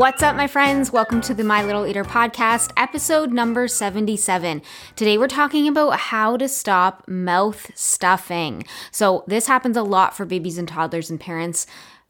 What's up, my friends? Welcome to the My Little Eater podcast, episode number 77. Today, we're talking about how to stop mouth stuffing. So, this happens a lot for babies and toddlers and parents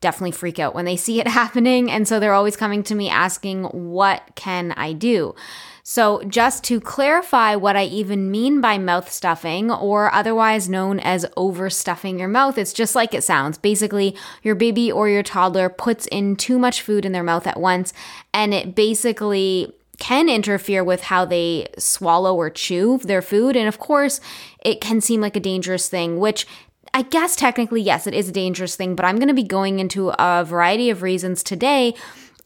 definitely freak out when they see it happening. And so they're always coming to me asking, What can I do? So, just to clarify what I even mean by mouth stuffing, or otherwise known as overstuffing your mouth, it's just like it sounds. Basically, your baby or your toddler puts in too much food in their mouth at once, and it basically can interfere with how they swallow or chew their food. And of course, it can seem like a dangerous thing, which I guess technically, yes, it is a dangerous thing, but I'm going to be going into a variety of reasons today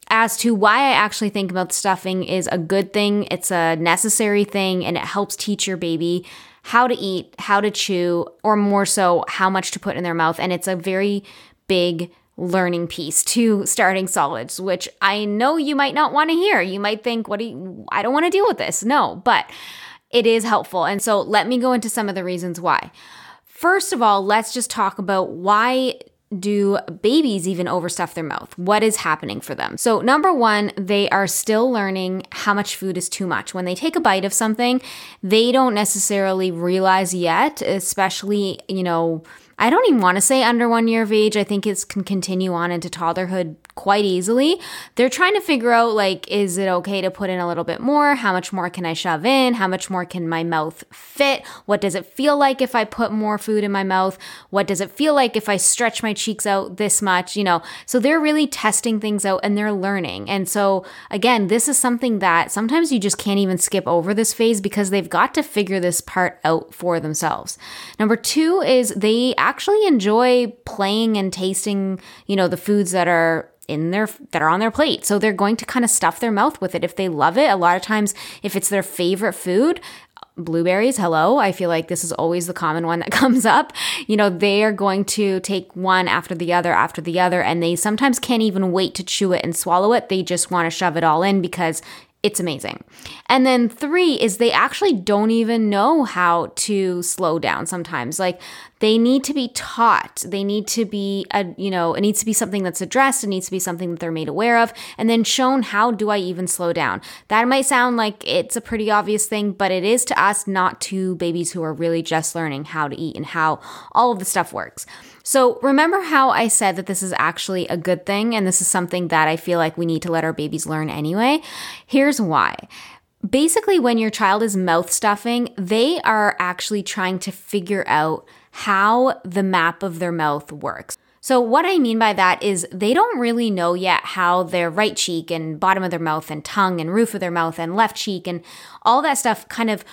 as to why I actually think mouth stuffing is a good thing. It's a necessary thing and it helps teach your baby how to eat, how to chew, or more so, how much to put in their mouth. And it's a very big learning piece to starting solids, which I know you might not want to hear. You might think, what do you, I don't want to deal with this. No, but it is helpful. And so let me go into some of the reasons why. First of all, let's just talk about why do babies even overstuff their mouth? What is happening for them? So, number one, they are still learning how much food is too much. When they take a bite of something, they don't necessarily realize yet, especially, you know, I don't even want to say under one year of age. I think it can continue on into toddlerhood quite easily. They're trying to figure out like, is it okay to put in a little bit more? How much more can I shove in? How much more can my mouth fit? What does it feel like if I put more food in my mouth? What does it feel like if I stretch my cheeks out this much? You know, so they're really testing things out and they're learning. And so, again, this is something that sometimes you just can't even skip over this phase because they've got to figure this part out for themselves. Number two is they actually enjoy playing and tasting, you know, the foods that are in their that are on their plate. So they're going to kind of stuff their mouth with it if they love it. A lot of times if it's their favorite food, blueberries, hello. I feel like this is always the common one that comes up. You know, they are going to take one after the other after the other, and they sometimes can't even wait to chew it and swallow it. They just want to shove it all in because it's amazing. And then three is they actually don't even know how to slow down sometimes. Like they need to be taught. They need to be, a, you know, it needs to be something that's addressed. It needs to be something that they're made aware of and then shown how do I even slow down. That might sound like it's a pretty obvious thing, but it is to us, not to babies who are really just learning how to eat and how all of the stuff works. So, remember how I said that this is actually a good thing, and this is something that I feel like we need to let our babies learn anyway? Here's why. Basically, when your child is mouth stuffing, they are actually trying to figure out how the map of their mouth works. So, what I mean by that is they don't really know yet how their right cheek and bottom of their mouth and tongue and roof of their mouth and left cheek and all that stuff kind of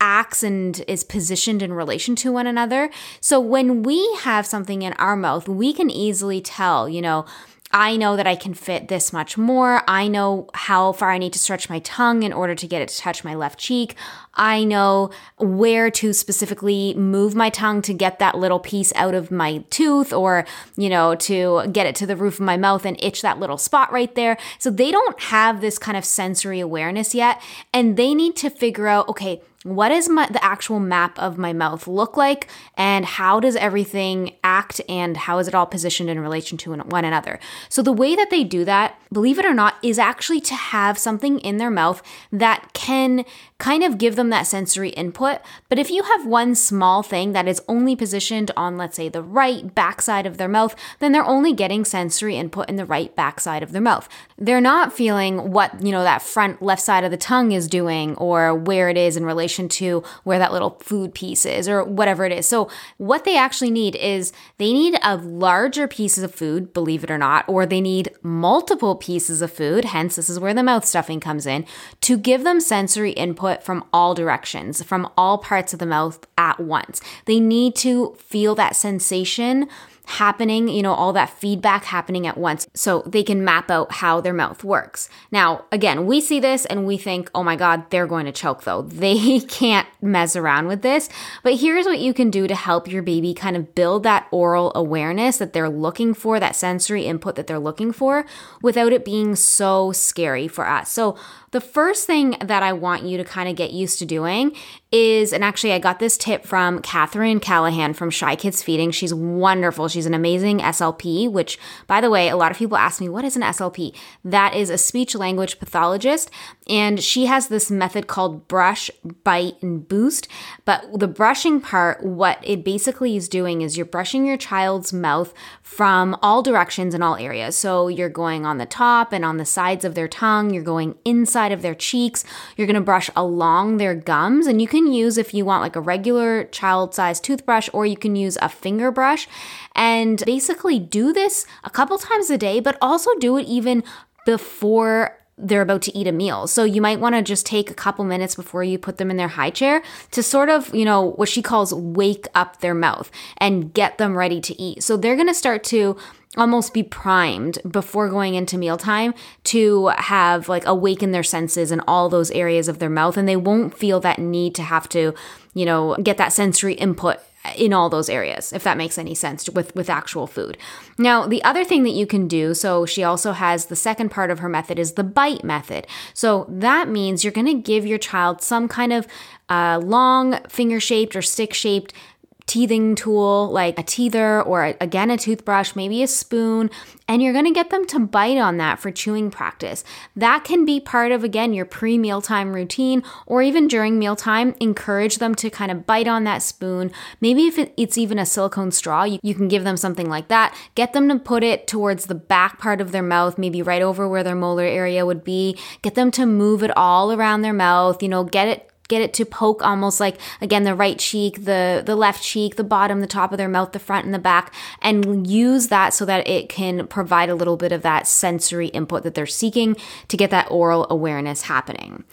acts and is positioned in relation to one another. So when we have something in our mouth, we can easily tell, you know, I know that I can fit this much more. I know how far I need to stretch my tongue in order to get it to touch my left cheek. I know where to specifically move my tongue to get that little piece out of my tooth or, you know, to get it to the roof of my mouth and itch that little spot right there. So they don't have this kind of sensory awareness yet. And they need to figure out, okay, what does my, the actual map of my mouth look like and how does everything act and how is it all positioned in relation to one another so the way that they do that believe it or not is actually to have something in their mouth that can kind of give them that sensory input. But if you have one small thing that is only positioned on, let's say, the right backside of their mouth, then they're only getting sensory input in the right backside of their mouth. They're not feeling what, you know, that front left side of the tongue is doing or where it is in relation relation to where that little food piece is or whatever it is. So, what they actually need is they need a larger pieces of food, believe it or not, or they need multiple pieces of food, hence, this is where the mouth stuffing comes in, to give them sensory input from all directions, from all parts of the mouth at once. They need to feel that sensation happening, you know, all that feedback happening at once so they can map out how their mouth works. Now, again, we see this and we think, oh my God, they're going to choke though. They can't mess around with this. But here's what you can do to help your baby kind of build that oral awareness that they're looking for, that sensory input that they're looking for without it being so scary for us. So, the first thing that I want you to kind of get used to doing is, and actually, I got this tip from Catherine Callahan from Shy Kids Feeding. She's wonderful. An amazing SLP, which, by the way, a lot of people ask me, what is an SLP? That is a speech language pathologist. And she has this method called brush, bite, and boost. But the brushing part, what it basically is doing is you're brushing your child's mouth from all directions and all areas. So you're going on the top and on the sides of their tongue, you're going inside of their cheeks. You're going to brush along their gums. And you can use, if you want, like a regular child sized toothbrush, or you can use a finger brush. And basically do this a couple times a day, but also do it even before they're about to eat a meal. So you might want to just take a couple minutes before you put them in their high chair to sort of, you know, what she calls wake up their mouth and get them ready to eat. So they're going to start to almost be primed before going into mealtime to have like awaken their senses in all those areas of their mouth and they won't feel that need to have to you know get that sensory input in all those areas if that makes any sense with with actual food. Now the other thing that you can do so she also has the second part of her method is the bite method. So that means you're going to give your child some kind of uh, long finger shaped or stick shaped teething tool like a teether or again a toothbrush, maybe a spoon, and you're to get them to bite on that for chewing practice. That can be part of again your pre mealtime routine or even during mealtime. Encourage them to kind of bite on that spoon. Maybe if it's even a silicone straw, you, you can give them something like that. Get them to put it towards the back part of their mouth, maybe right over where their molar area would be. Get them to move it all around their mouth, you know, get it get it to poke almost like again the right cheek the the left cheek the bottom the top of their mouth the front and the back and use that so that it can provide a little bit of that sensory input that they're seeking to get that oral awareness happening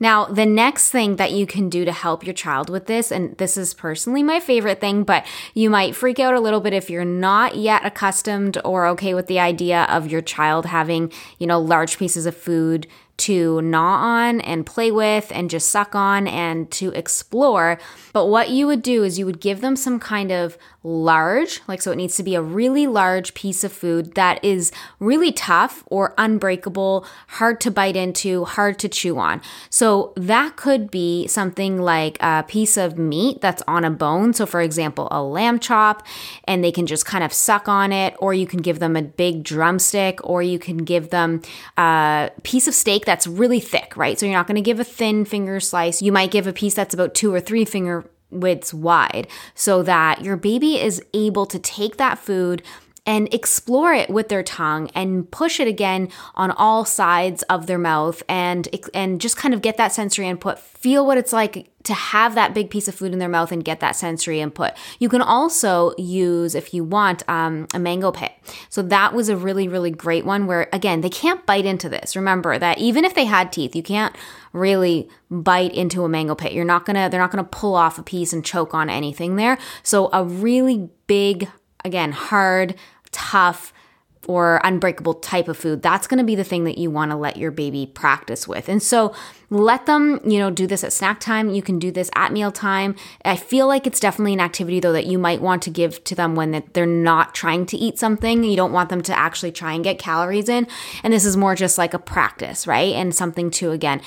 now the next thing that you can do to help your child with this and this is personally my favorite thing but you might freak out a little bit if you're not yet accustomed or okay with the idea of your child having you know large pieces of food to gnaw on and play with and just suck on and to explore. But what you would do is you would give them some kind of large, like so it needs to be a really large piece of food that is really tough or unbreakable, hard to bite into, hard to chew on. So that could be something like a piece of meat that's on a bone. So for example, a lamb chop and they can just kind of suck on it or you can give them a big drumstick or you can give them a piece of steak that's really thick, right? So you're not going to give a thin finger slice. You might give a piece that's about 2 or 3 finger widths wide so that your baby is able to take that food and explore it with their tongue and push it again on all sides of their mouth and and just kind of get that sensory input. Feel what it's like to have that big piece of food in their mouth and get that sensory input. You can also use if you want um, a mango pit. So that was a really really great one where again they can't bite into this. Remember that even if they had teeth you can't really bite into a mango pit. You're not gonna they're not gonna pull off a piece and choke on anything there. So a really big again hard tough or unbreakable type of food, that's going to be the thing that you want to let your baby practice with. And so let them, you know, do this at snack time. You can do this at meal time. I feel like it's definitely an activity though that you might want to give to them when they're not trying to eat something. You don't want them to actually try and get calories in. And this is more just like a practice, right? And something to again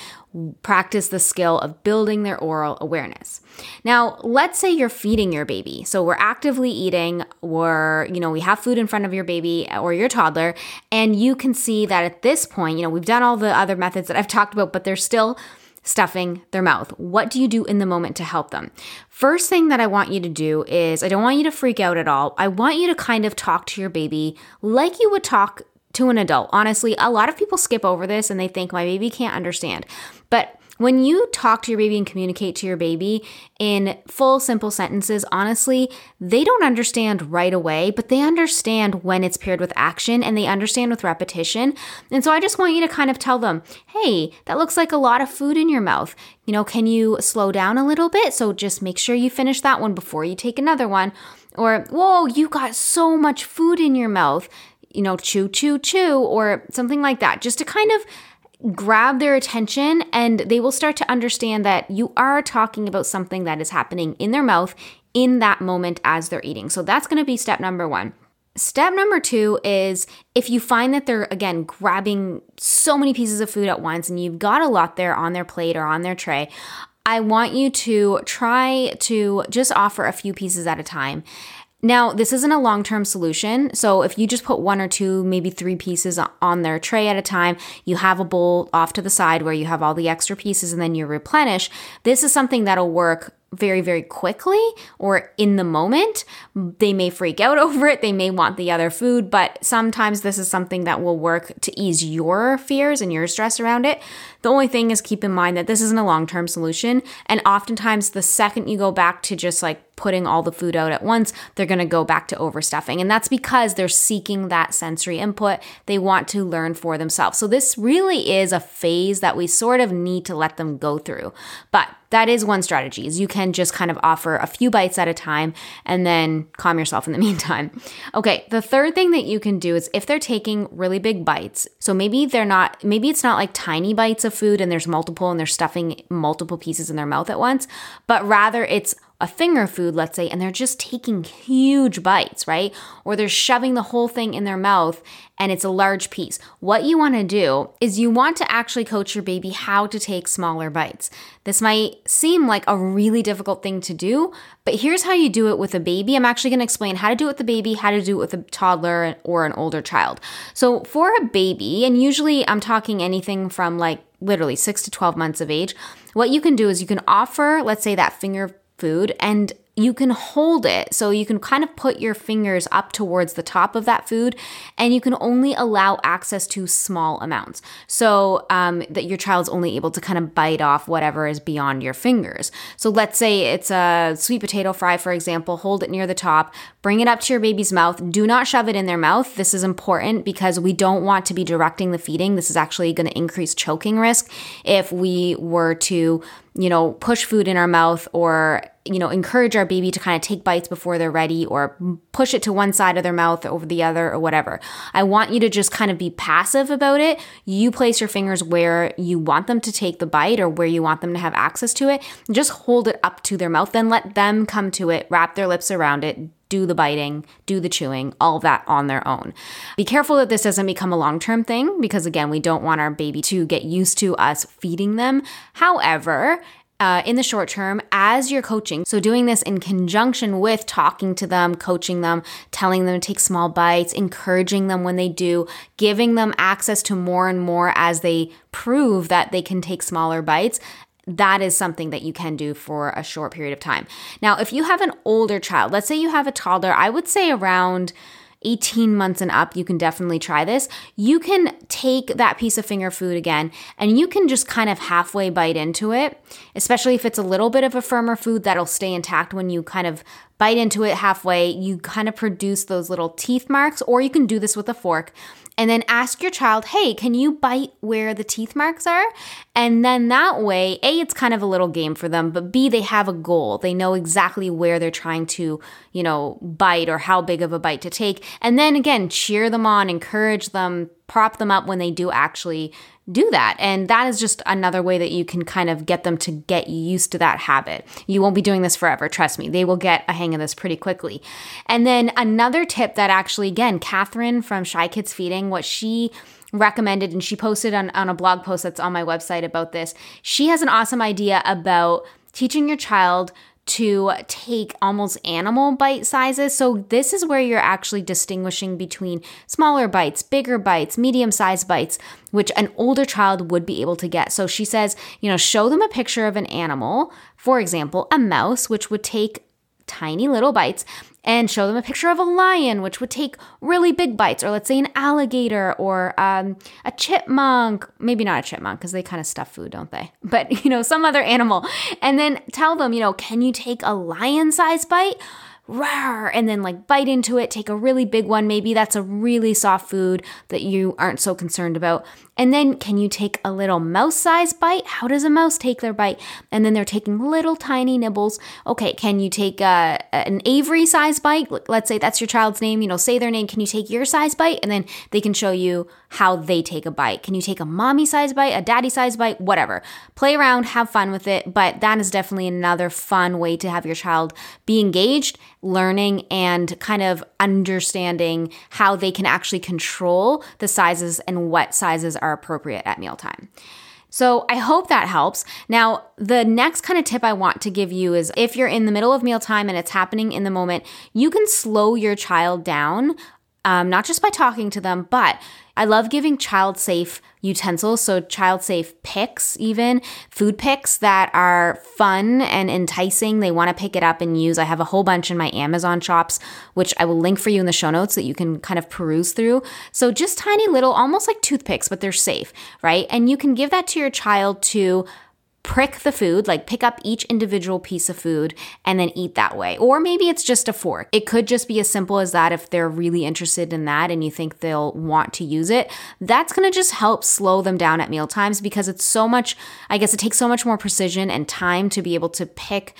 practice the skill of building their oral awareness. Now, let's say you're feeding your baby. So we're actively eating or, you know, we have food in front of your baby or your toddler and you can see that at this point, you know, we've done all the other methods that I've talked about, but they're still stuffing their mouth. What do you do in the moment to help them? First thing that I want you to do is I don't want you to freak out at all. I want you to kind of talk to your baby like you would talk to an adult. Honestly, a lot of people skip over this and they think my baby can't understand. But When you talk to your baby and communicate to your baby in full, simple sentences, honestly, they don't understand right away, but they understand when it's paired with action and they understand with repetition. And so I just want you to kind of tell them, hey, that looks like a lot of food in your mouth. You know, can you slow down a little bit? So just make sure you finish that one before you take another one. Or, whoa, you got so much food in your mouth. You know, chew, chew, chew, or something like that, just to kind of grab their attention and they will start to understand that you are talking about something that is happening in their mouth in that moment as they're eating. So that's going to be step number one. Step number two is if you find that they're, again, grabbing so many pieces of food at once and you've got a lot there on their plate or on their tray, I want you to try to just offer a few pieces at a time now, this isn't a long term solution. So, if you just put one or two, maybe three pieces on their tray at a time, you have a bowl off to the side where you have all the extra pieces and then you replenish. This is something that'll work very, very quickly or in the moment. They may freak out over it. They may want the other food, but sometimes this is something that will work to ease your fears and your stress around it. The only thing is keep in mind that this isn't a long term solution. And oftentimes, the second you go back to just like putting all the food out at once, they're going to go back to overstuffing. And that's because they're seeking that sensory input. They want to learn for themselves. So, this really is a phase that we sort of need to let them go through. But that is one strategy is you can just kind of offer a few bites at a time and then calm yourself in the meantime. Okay, the third thing that you can do is if they're taking really big bites, so maybe they're not maybe it's not like tiny bites of food and there's multiple and they're stuffing multiple pieces in their mouth at once, but rather it's a finger food, let's say, and they're just taking huge bites, right? Or they're shoving the whole thing in their mouth and it's a large piece. What you want to do is you want to actually coach your baby how to take smaller bites. This might seem like a really difficult thing to do, but here's how you do it with a baby. I'm actually going to explain how to do it with a baby, how to do it with a toddler or an older child. So, for a baby, and usually I'm talking anything from like literally 6 to 12 months of age, what you can do is you can offer, let's say, that finger food and you can hold it. So you can kind of put your fingers up towards the top of that food and you can only allow access to small amounts. So um, that your child's only able to kind of bite off whatever is beyond your fingers. So let's say it's a sweet potato fry, for example, hold it near the top, bring it up to your baby's mouth. Do not shove it in their mouth. This is important because we don't want to be directing the feeding. This is actually going to increase choking risk if we were to you know, push food in our mouth or, you know, encourage our baby to kind of take bites before they're ready or push it to one side of their mouth over the other or whatever. I want you to just kind of be passive about it. You place your fingers where you want them to take the bite or where you want them to have access to it. Just hold it up to their mouth, then let them come to it, wrap their lips around it, do the biting, do the chewing, all that on their own. Be careful that this doesn't become a long term thing because, again, we don't want our baby to get used to us feeding them. However, uh, in the short term as you're coaching. So, doing this in conjunction with talking to them, coaching them, telling them to take small bites, encouraging them when they do, giving them access to more and more as they prove that they can take smaller bites that is something that you can do for a short period of time. Now, if you have an older child, let's say you have a toddler, I would say around 18 months and up, you can definitely try this. You can take that piece of finger food again and you can just kind of halfway bite into it, especially if it's a little bit of a firmer food that'll stay intact when you kind of bite into it halfway. You kind of produce those little teeth marks, or you can do this with a fork and then ask your child, hey, can you bite where the teeth marks are? And then that way, A, it's kind of a little game for them, but B, they have a goal. They know exactly where they're trying to, you know, bite or how big of a bite to take. And then again, cheer them on, encourage them, prop them up when they do actually do that. And that is just another way that you can kind of get them to get used to that habit. You won't be doing this forever, trust me. They will get a hang of this pretty quickly. And then another tip that actually, again, Catherine from Shy Kids Feeding, what she recommended and she posted on, on a blog post that's on my website about this, she has an awesome idea about teaching your child to take almost animal bite sizes. So, this is where you're actually distinguishing between smaller bites, bigger bites, medium sized bites, which an older child would be able to get. So, she says, you know, show them a picture of an animal, for example, a mouse, which would take tiny little bites and show them a picture of a lion, which would take really big bites, or let's say an alligator or um, a chipmunk. Maybe not a chipmunk because they kind of stuff food, don't they? But, you know, some other animal. And then tell them, you know, can you take a lion size bite? Rawr, and then like bite into it, take a really big one. Maybe that's a really soft food that you aren't so concerned about. And then can you take a little mouse size bite? How does a mouse take their bite? And then they're taking little tiny nibbles. Okay, can you take a, an Avery size bite? Let's say that's your child's name, you know, say their name. Can you take your size bite? And then they can show you how they take a bite. Can you take a mommy size bite, a daddy size bite, whatever? Play around, have fun with it. But that is definitely another fun way to have your child be engaged, learning, and kind of understanding how they can actually control the sizes and what sizes are appropriate at mealtime. So I hope that helps. Now, the next kind of tip I want to give you is if you're in the middle of mealtime and it's happening in the moment, you can slow your child down, um, not just by talking to them, but I love giving child safe utensils, so child safe picks, even food picks that are fun and enticing. They want to pick it up and use. I have a whole bunch in my Amazon shops, which I will link for you in the show notes that you can kind of peruse through. So just tiny little, almost like toothpicks, but they're safe, right? And you can give that to your child to prick the food, like pick up each individual piece of food and then eat that way. Or maybe it's just a fork. It could just be as simple as that if they're really interested in that and you think they'll want to use it. That's going to just help slow them down at meal times because it's so much, I guess it takes so much more precision and time to be able to pick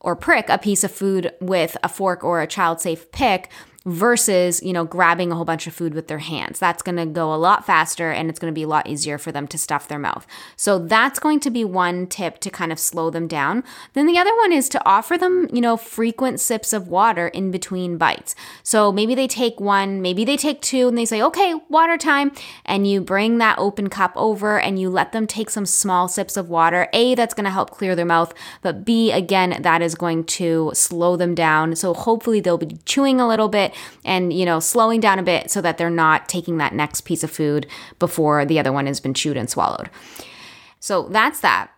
or prick a piece of food with a fork or a child safe pick versus, you know, grabbing a whole bunch of food with their hands. That's going to go a lot faster and it's going to be a lot easier for them to stuff their mouth. So that's going to be one tip to kind of slow them down. Then the other one is to offer them, you know, frequent sips of water in between bites. So maybe they take one, maybe they take two and they say, "Okay, water time." And you bring that open cup over and you let them take some small sips of water. A, that's going to help clear their mouth, but B, again, that is going to slow them down. So hopefully they'll be chewing a little bit and, you know, slowing down a bit so that they're not taking that next piece of food before the other one has been chewed and swallowed. So that's that.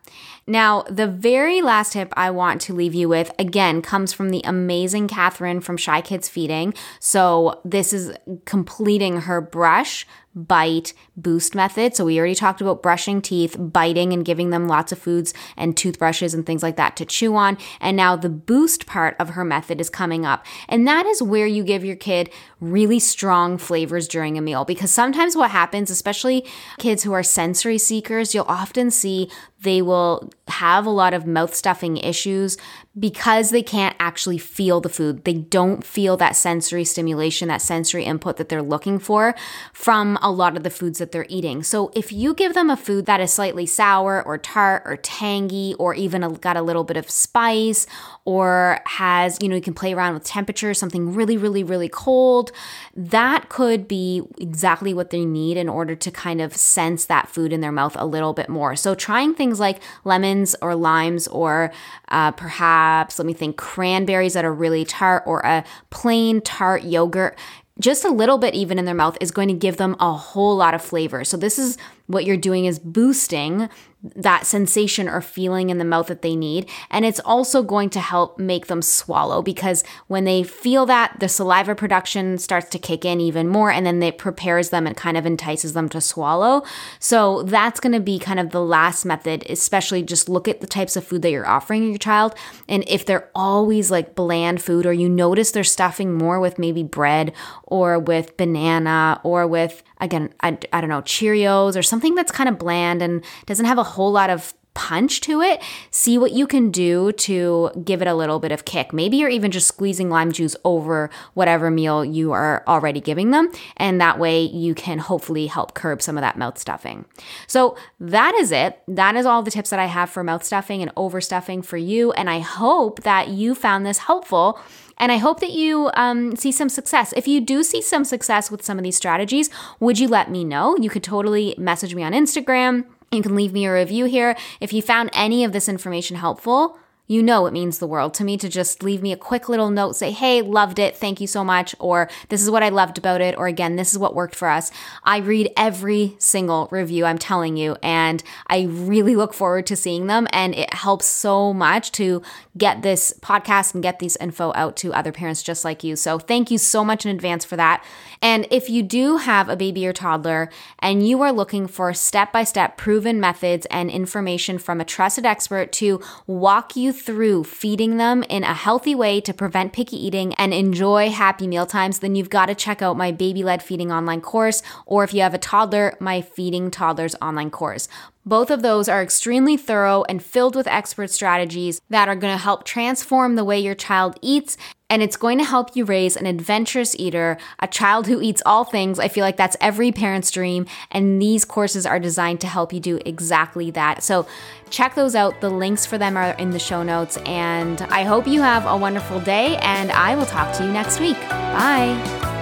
Now, the very last tip I want to leave you with, again, comes from the amazing Catherine from Shy Kids Feeding. So, this is completing her brush, bite, boost method. So, we already talked about brushing teeth, biting, and giving them lots of foods and toothbrushes and things like that to chew on. And now the boost part of her method is coming up. And that is where you give your kid really strong flavors during a meal. Because sometimes what happens, especially kids who are sensory seekers, you'll often see they will have a lot of mouth stuffing issues because they can't actually feel the food. They don't feel that sensory stimulation, that sensory input that they're looking for from a lot of the foods that they're eating. So if you give them a food that is slightly sour or tart or tangy or even got a little bit of spice or has, you know, you can play around with temperature, something really, really, really cold, that could be exactly what they need in order to kind of sense that food in their mouth a little bit more. So trying things like lemons or limes or uh, perhaps, let me think, cranberries that are really tart or a plain tart yogurt just a little bit even in their mouth is going to give them a whole lot of flavor. So this is what you're doing is boosting that sensation or feeling in the mouth that they need. And it's also going to help make them swallow because when they feel that, the saliva production starts to kick in even more and then it prepares them and kind of entices them to swallow. So that's going to be kind of the last method, especially just look at the types of food that you're offering your child. And if they're always like bland food or you notice they're stuffing more with maybe bread or with banana or with again, I, I don't know, Cheerios or something that's kind of bland and doesn't have a whole lot of punch to it, see what you can do to give it a little bit of kick. Maybe you're even just squeezing lime juice over whatever meal you are already giving them, and that way you can hopefully help curb some of that mouth stuffing. So that is it. That is all the tips that I have for mouth stuffing and overstuffing for you, and I hope that you found this helpful and I hope that you um, see some success. If you do see some success with some of these strategies, would you let me know? You could totally message me on Instagram. You can leave me a review here. If you found any of this information helpful, you know it means the world to me to just leave me a quick little note, say, hey, loved it, thank you so much, or this is what I loved about it, or again, this is what worked for us. I read every single review, I'm telling you, and I really look forward to seeing them. And it helps so much to get this podcast and get these info out to other parents just like you. So thank you so much in advance for that. And if you do have a baby or toddler and you are looking for step by step proven methods and information from a trusted expert to walk you through feeding them in a healthy way to prevent picky eating and enjoy happy meal times, then you've got to check out my baby led feeding online course. Or if you have a toddler, my feeding toddlers online course. Both of those are extremely thorough and filled with expert strategies that are going to help transform the way your child eats. And it's going to help you raise an adventurous eater, a child who eats all things. I feel like that's every parent's dream. And these courses are designed to help you do exactly that. So check those out. The links for them are in the show notes. And I hope you have a wonderful day. And I will talk to you next week. Bye.